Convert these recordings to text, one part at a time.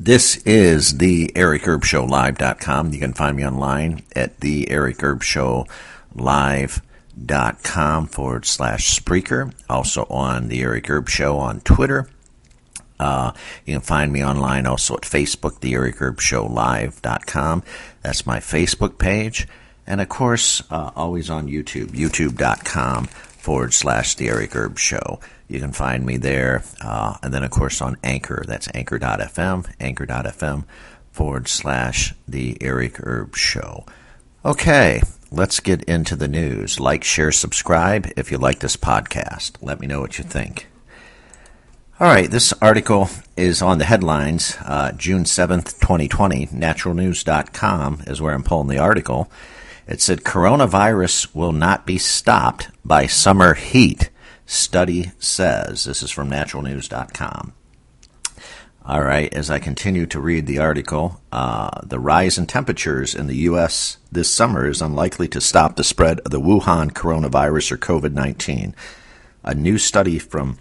This is the Eric Erb Show Live.com. You can find me online at the Eric Erb Show Live.com forward slash Spreaker. Also on the Eric Erb Show on Twitter. Uh, you can find me online also at Facebook, the Eric Erb Show Live.com. That's my Facebook page. And of course, uh, always on YouTube, youtube.com forward slash the Eric Erb Show. You can find me there. Uh, and then, of course, on Anchor. That's anchor.fm, anchor.fm forward slash the Eric Erb Show. Okay, let's get into the news. Like, share, subscribe if you like this podcast. Let me know what you think. All right, this article is on the headlines. Uh, June 7th, 2020. Naturalnews.com is where I'm pulling the article. It said coronavirus will not be stopped by summer heat study says. This is from naturalnews.com. All right, as I continue to read the article, uh, the rise in temperatures in the U.S. this summer is unlikely to stop the spread of the Wuhan coronavirus or COVID 19. A new study from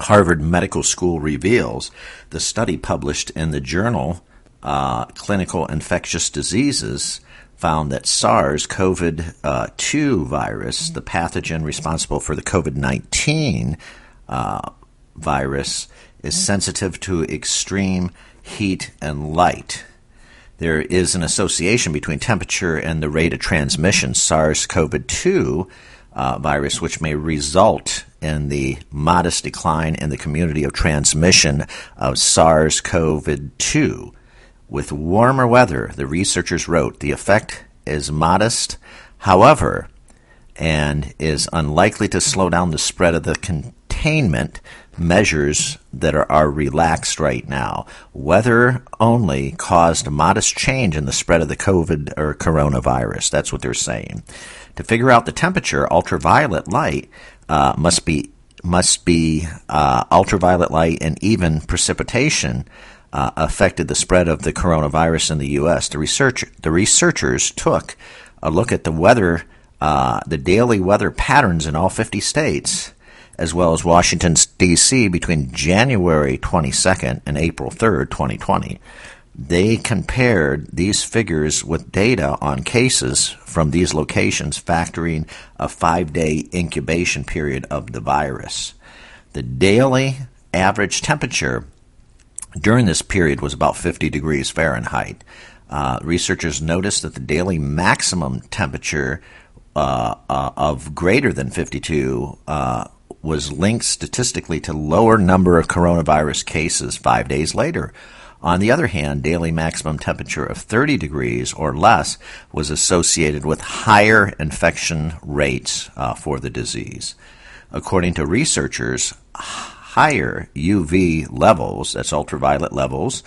Harvard Medical School reveals the study published in the journal uh, Clinical Infectious Diseases found that SARS CoV 2 virus, the pathogen responsible for the COVID 19 uh, virus, is sensitive to extreme heat and light. There is an association between temperature and the rate of transmission. SARS CoV 2 uh, virus, which may result in the modest decline in the community of transmission of SARS CoV 2. With warmer weather, the researchers wrote, the effect is modest, however, and is unlikely to slow down the spread of the containment measures that are, are relaxed right now. Weather only caused a modest change in the spread of the COVID or coronavirus. That's what they're saying. To figure out the temperature, ultraviolet light uh, must be must be uh, ultraviolet light and even precipitation uh, affected the spread of the coronavirus in the U.S. The research the researchers took a look at the weather, uh, the daily weather patterns in all 50 states, as well as Washington D.C. between January 22nd and April 3rd, 2020. They compared these figures with data on cases from these locations, factoring a five day incubation period of the virus. The daily average temperature during this period was about 50 degrees Fahrenheit. Uh, researchers noticed that the daily maximum temperature uh, uh, of greater than 52 uh, was linked statistically to lower number of coronavirus cases five days later. On the other hand, daily maximum temperature of 30 degrees or less was associated with higher infection rates uh, for the disease. According to researchers, higher UV levels, that's ultraviolet levels,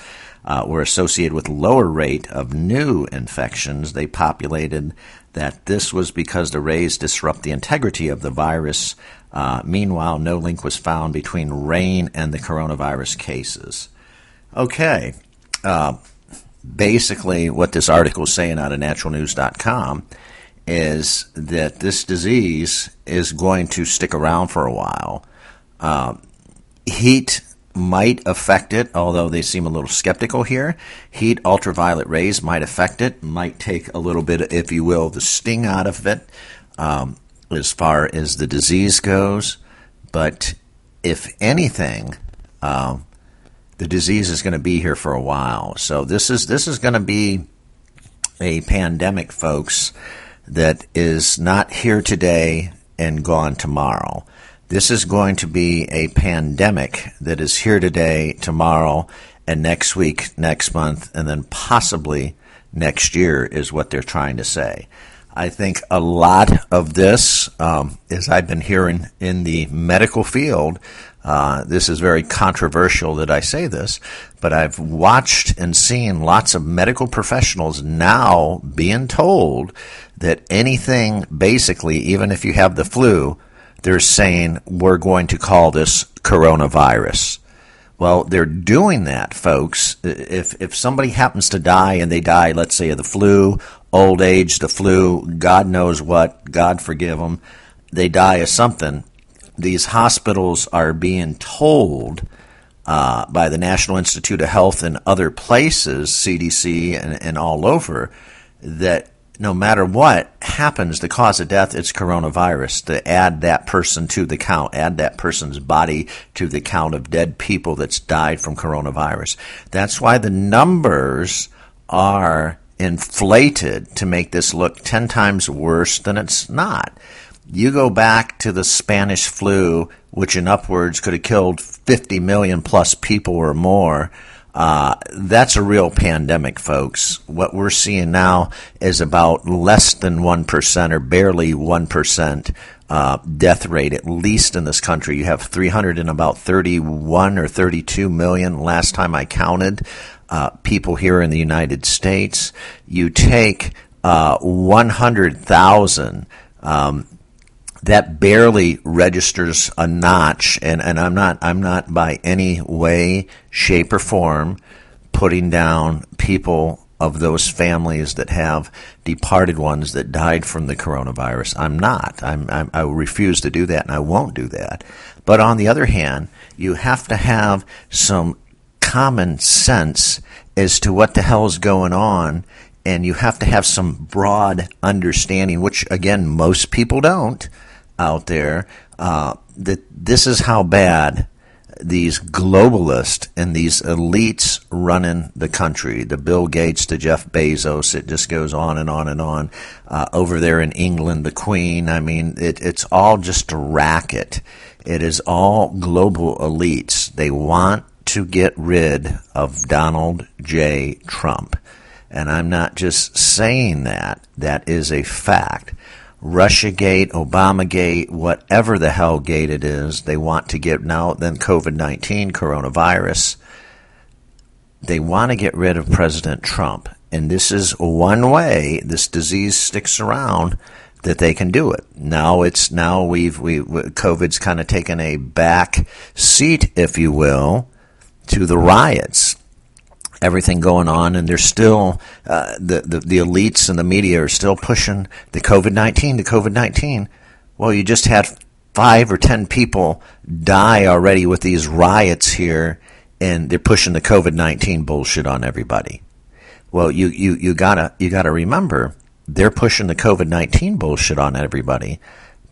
uh, were associated with lower rate of new infections. They populated that this was because the rays disrupt the integrity of the virus. Uh, meanwhile, no link was found between rain and the coronavirus cases. Okay. Uh, basically, what this article is saying out of naturalnews.com is that this disease is going to stick around for a while. Um, Heat might affect it, although they seem a little skeptical here. Heat, ultraviolet rays might affect it, might take a little bit, if you will, the sting out of it um, as far as the disease goes. But if anything, um, the disease is going to be here for a while. So this is this is going to be a pandemic, folks, that is not here today and gone tomorrow. This is going to be a pandemic that is here today, tomorrow, and next week, next month, and then possibly next year, is what they're trying to say. I think a lot of this, um, as I've been hearing in the medical field, uh, this is very controversial that I say this, but I've watched and seen lots of medical professionals now being told that anything, basically, even if you have the flu, they're saying we're going to call this coronavirus. Well, they're doing that, folks. If if somebody happens to die and they die, let's say of the flu, old age, the flu, God knows what, God forgive them, they die of something. These hospitals are being told uh, by the National Institute of Health and other places, CDC and, and all over, that no matter what happens, the cause of death is coronavirus. To add that person to the count, add that person's body to the count of dead people that's died from coronavirus. That's why the numbers are inflated to make this look 10 times worse than it's not. You go back to the Spanish flu, which in upwards could have killed 50 million plus people or more. Uh, that's a real pandemic, folks. What we're seeing now is about less than 1% or barely 1% uh, death rate, at least in this country. You have 300 and about 31 or 32 million last time I counted uh, people here in the United States. You take uh, 100,000. Um, that barely registers a notch, and, and I'm not I'm not by any way, shape, or form putting down people of those families that have departed ones that died from the coronavirus. I'm not. I'm, I'm, i refuse to do that, and I won't do that. But on the other hand, you have to have some common sense as to what the hell is going on, and you have to have some broad understanding, which again most people don't out there. Uh, that this is how bad these globalists and these elites running the country, the Bill Gates, the Jeff Bezos, it just goes on and on and on. Uh, over there in England, the Queen, I mean, it, it's all just a racket. It is all global elites. They want to get rid of Donald J. Trump. And I'm not just saying that, that is a fact. Russiagate, Obamagate, whatever the hell gate it is, they want to get now, then COVID 19, coronavirus. They want to get rid of President Trump. And this is one way this disease sticks around that they can do it. Now it's now we've we COVID's kind of taken a back seat, if you will, to the riots, everything going on, and they're still uh, the, the the elites and the media are still pushing the COVID nineteen, the COVID nineteen. Well, you just had five or ten people die already with these riots here, and they're pushing the COVID nineteen bullshit on everybody. Well, you, you, you gotta you gotta remember they're pushing the COVID nineteen bullshit on everybody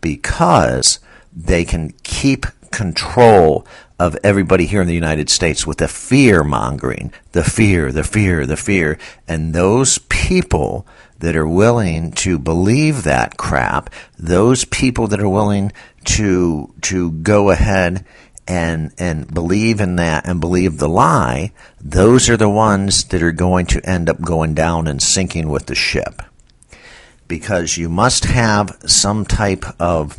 because they can keep control of everybody here in the United States with the fear mongering, the fear, the fear, the fear. And those people that are willing to believe that crap, those people that are willing to, to go ahead and, and believe in that and believe the lie, those are the ones that are going to end up going down and sinking with the ship. Because you must have some type of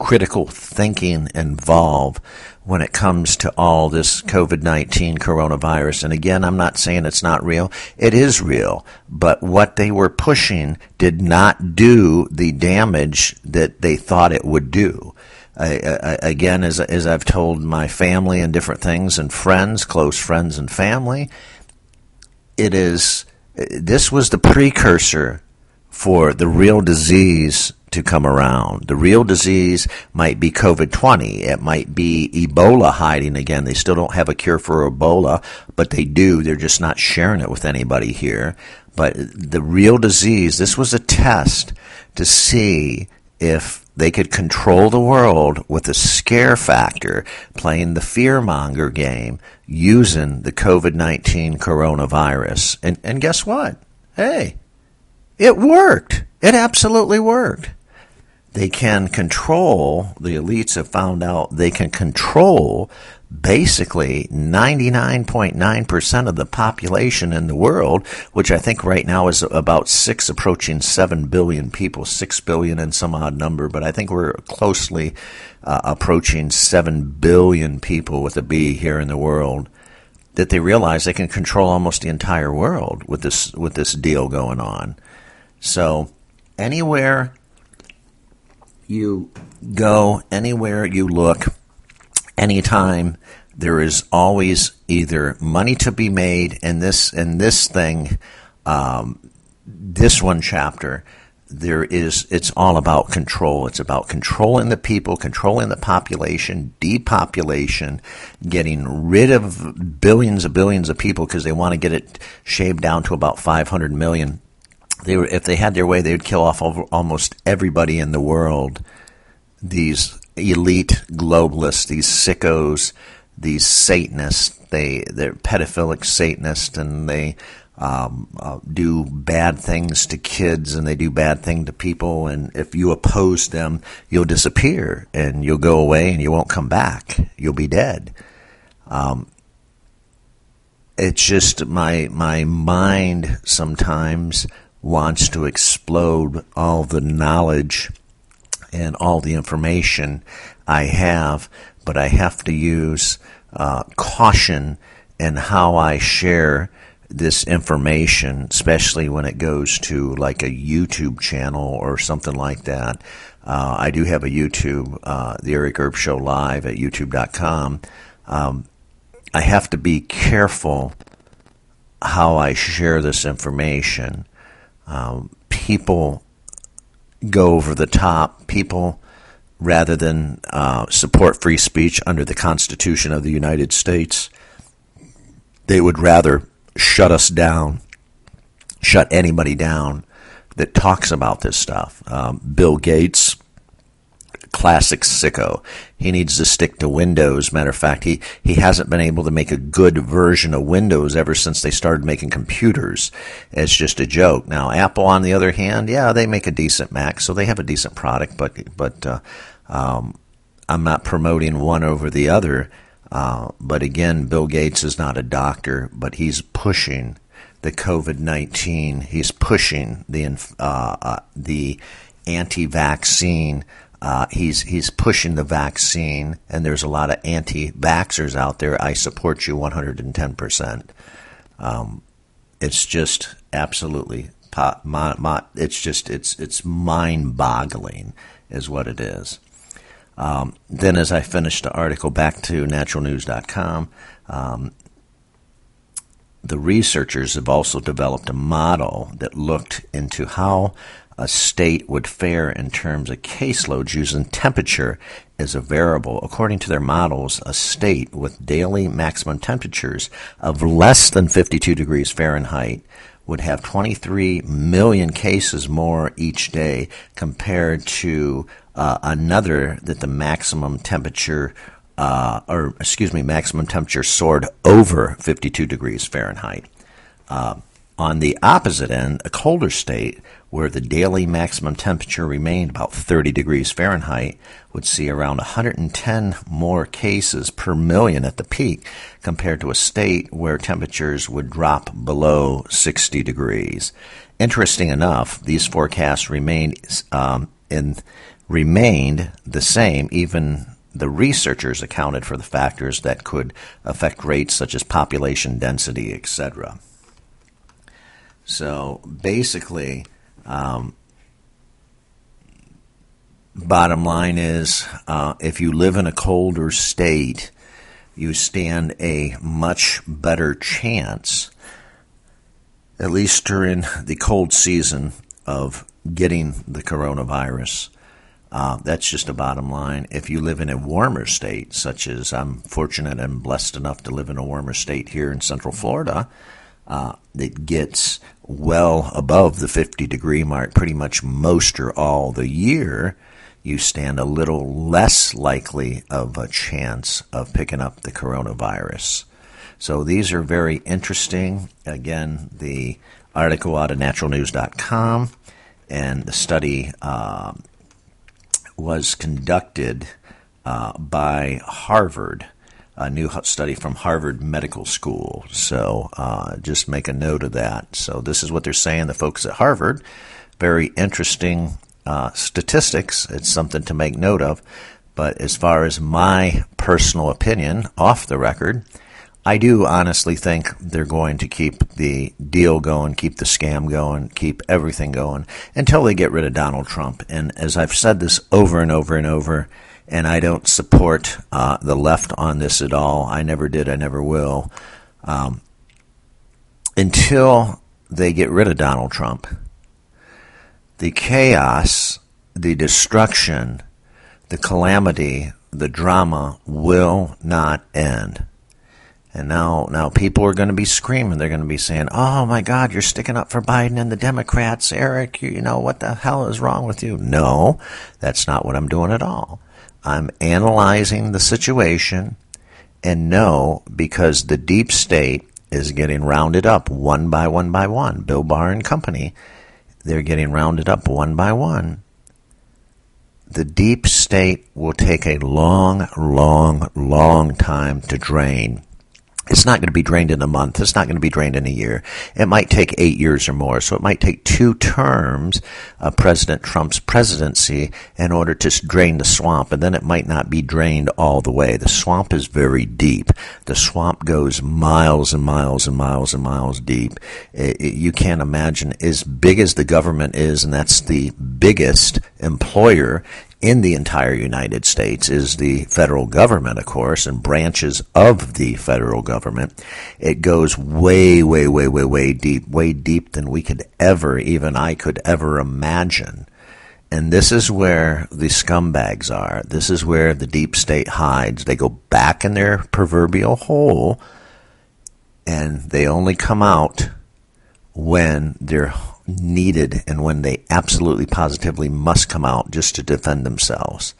critical thinking involved when it comes to all this COVID 19 coronavirus. And again, I'm not saying it's not real. It is real. But what they were pushing did not do the damage that they thought it would do. I, I, again, as, as I've told my family and different things and friends, close friends and family, it is, this was the precursor for the real disease to come around. The real disease might be COVID 20. It might be Ebola hiding again. They still don't have a cure for Ebola, but they do. They're just not sharing it with anybody here. But the real disease, this was a test to see if they could control the world with a scare factor, playing the fearmonger game using the COVID 19 coronavirus. And, and guess what? Hey, it worked. It absolutely worked they can control, the elites have found out they can control basically 99.9% of the population in the world, which I think right now is about six, approaching seven billion people, six billion and some odd number, but I think we're closely uh, approaching seven billion people with a B here in the world. That they realize they can control almost the entire world with this with this deal going on. So anywhere you go, anywhere you look, anytime, there is always either money to be made in this in this thing, um, this one chapter. there is it's all about control it's about controlling the people controlling the population depopulation getting rid of billions of billions of people because they want to get it shaved down to about 500 million they were, if they had their way they would kill off almost everybody in the world these elite globalists these sickos these satanists they they're pedophilic satanists and they um, uh, do bad things to kids and they do bad things to people. And if you oppose them, you'll disappear and you'll go away and you won't come back. You'll be dead. Um, it's just my my mind sometimes wants to explode all the knowledge and all the information I have, but I have to use uh, caution in how I share this information, especially when it goes to like a YouTube channel or something like that. Uh, I do have a YouTube, uh, the Eric Erb Show live at youtube.com. Um, I have to be careful how I share this information. Um, people go over the top. People, rather than uh, support free speech under the Constitution of the United States, they would rather shut us down, shut anybody down that talks about this stuff. Um, Bill Gates, classic sicko. He needs to stick to Windows. Matter of fact, he, he hasn't been able to make a good version of Windows ever since they started making computers. It's just a joke. Now, Apple, on the other hand, yeah, they make a decent Mac, so they have a decent product, but, but, uh, um, I'm not promoting one over the other. Uh, but again, Bill Gates is not a doctor, but he's pushing the COVID nineteen. He's pushing the uh, uh, the anti-vaccine. Uh, he's he's pushing the vaccine, and there's a lot of anti-vaxxers out there. I support you 110 percent. Um, it's just absolutely it's just it's it's mind-boggling, is what it is. Um, then, as I finished the article, back to naturalnews.com, um, the researchers have also developed a model that looked into how a state would fare in terms of caseloads using temperature as a variable. According to their models, a state with daily maximum temperatures of less than 52 degrees Fahrenheit would have 23 million cases more each day compared to uh, another that the maximum temperature, uh, or excuse me, maximum temperature soared over 52 degrees Fahrenheit. Uh, on the opposite end, a colder state where the daily maximum temperature remained about 30 degrees Fahrenheit would see around 110 more cases per million at the peak compared to a state where temperatures would drop below 60 degrees. Interesting enough, these forecasts remained um, in remained the same, even the researchers accounted for the factors that could affect rates such as population density, etc. So basically, um, bottom line is uh, if you live in a colder state, you stand a much better chance, at least during the cold season, of getting the coronavirus. Uh, that's just a bottom line. If you live in a warmer state, such as I'm fortunate and blessed enough to live in a warmer state here in Central Florida, uh, gets well above the 50 degree mark pretty much most or all the year, you stand a little less likely of a chance of picking up the coronavirus. So these are very interesting. Again, the article out of naturalnews.com and the study um, was conducted uh, by Harvard, a new study from Harvard Medical School. So uh, just make a note of that. So this is what they're saying, the folks at Harvard. Very interesting uh, statistics. It's something to make note of. But as far as my personal opinion, off the record, I do honestly think they're going to keep the deal going, keep the scam going, keep everything going until they get rid of Donald Trump. And as I've said this over and over and over, and I don't support uh, the left on this at all. I never did. I never will. Um, until they get rid of Donald Trump, the chaos, the destruction, the calamity, the drama will not end. And now, now people are going to be screaming. They're going to be saying, "Oh my God, you're sticking up for Biden and the Democrats, Eric. You, you know what the hell is wrong with you?" No, that's not what I'm doing at all. I'm analyzing the situation, and know because the deep state is getting rounded up one by one by one. Bill Barr and company, they're getting rounded up one by one. The deep state will take a long, long, long time to drain it's not going to be drained in a month. It's not going to be drained in a year. It might take eight years or more. So it might take two terms of President Trump's presidency in order to drain the swamp. And then it might not be drained all the way. The swamp is very deep. The swamp goes miles and miles and miles and miles deep. It, it, you can't imagine as big as the government is, and that's the biggest employer in the entire United States is the federal government, of course, and branches of the federal government. It goes way, way, way, way, way deep, way deep than we could ever, even I could ever imagine. And this is where the scumbags are. This is where the deep state hides. They go back in their proverbial hole and they only come out when they're needed and when they absolutely positively must come out just to defend themselves.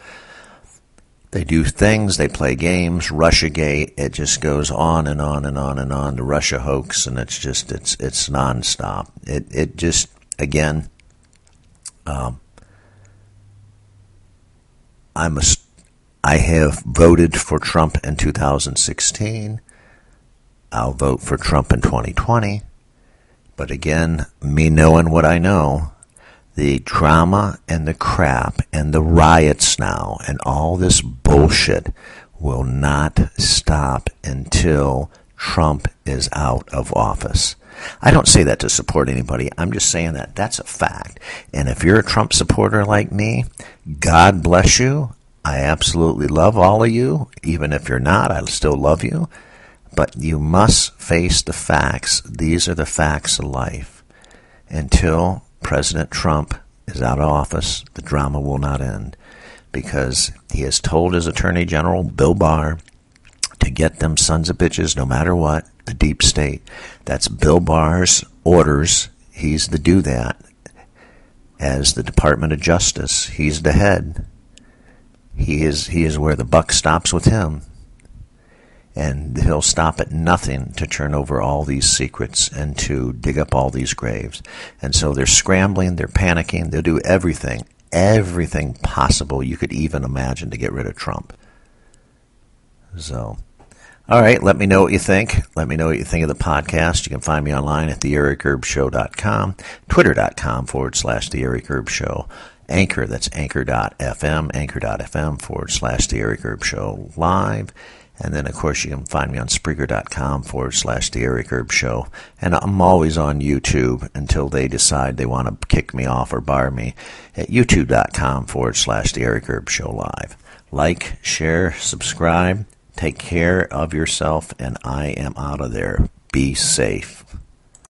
They do things, they play games, Russiagate, it just goes on and on and on and on, the Russia hoax, and it's just, it's, it's nonstop. It, it just, again, um, I'm a, I have voted for Trump in 2016. I'll vote for Trump in 2020. But again, me knowing what I know, the drama and the crap and the riots now and all this bullshit will not stop until Trump is out of office. I don't say that to support anybody. I'm just saying that that's a fact. And if you're a Trump supporter like me, God bless you. I absolutely love all of you. Even if you're not, I still love you. But you must face the facts. These are the facts of life. Until President Trump is out of office, the drama will not end because he has told his Attorney General, Bill Barr, to get them sons of bitches no matter what, the deep state. That's Bill Barr's orders. He's the do that. As the Department of Justice, he's the head. He is he is where the buck stops with him and he'll stop at nothing to turn over all these secrets and to dig up all these graves. And so they're scrambling, they're panicking, they'll do everything, everything possible you could even imagine to get rid of Trump. So, all right, let me know what you think. Let me know what you think of the podcast. You can find me online at theericerbshow.com, twitter.com forward slash the Eric Erb Show. Anchor, that's anchor.fm, anchor.fm forward slash the Eric Erb Show live. And then, of course, you can find me on Spreaker.com forward slash The Eric Erb Show. And I'm always on YouTube until they decide they want to kick me off or bar me at YouTube.com forward slash The Eric Erb Show Live. Like, share, subscribe, take care of yourself, and I am out of there. Be safe.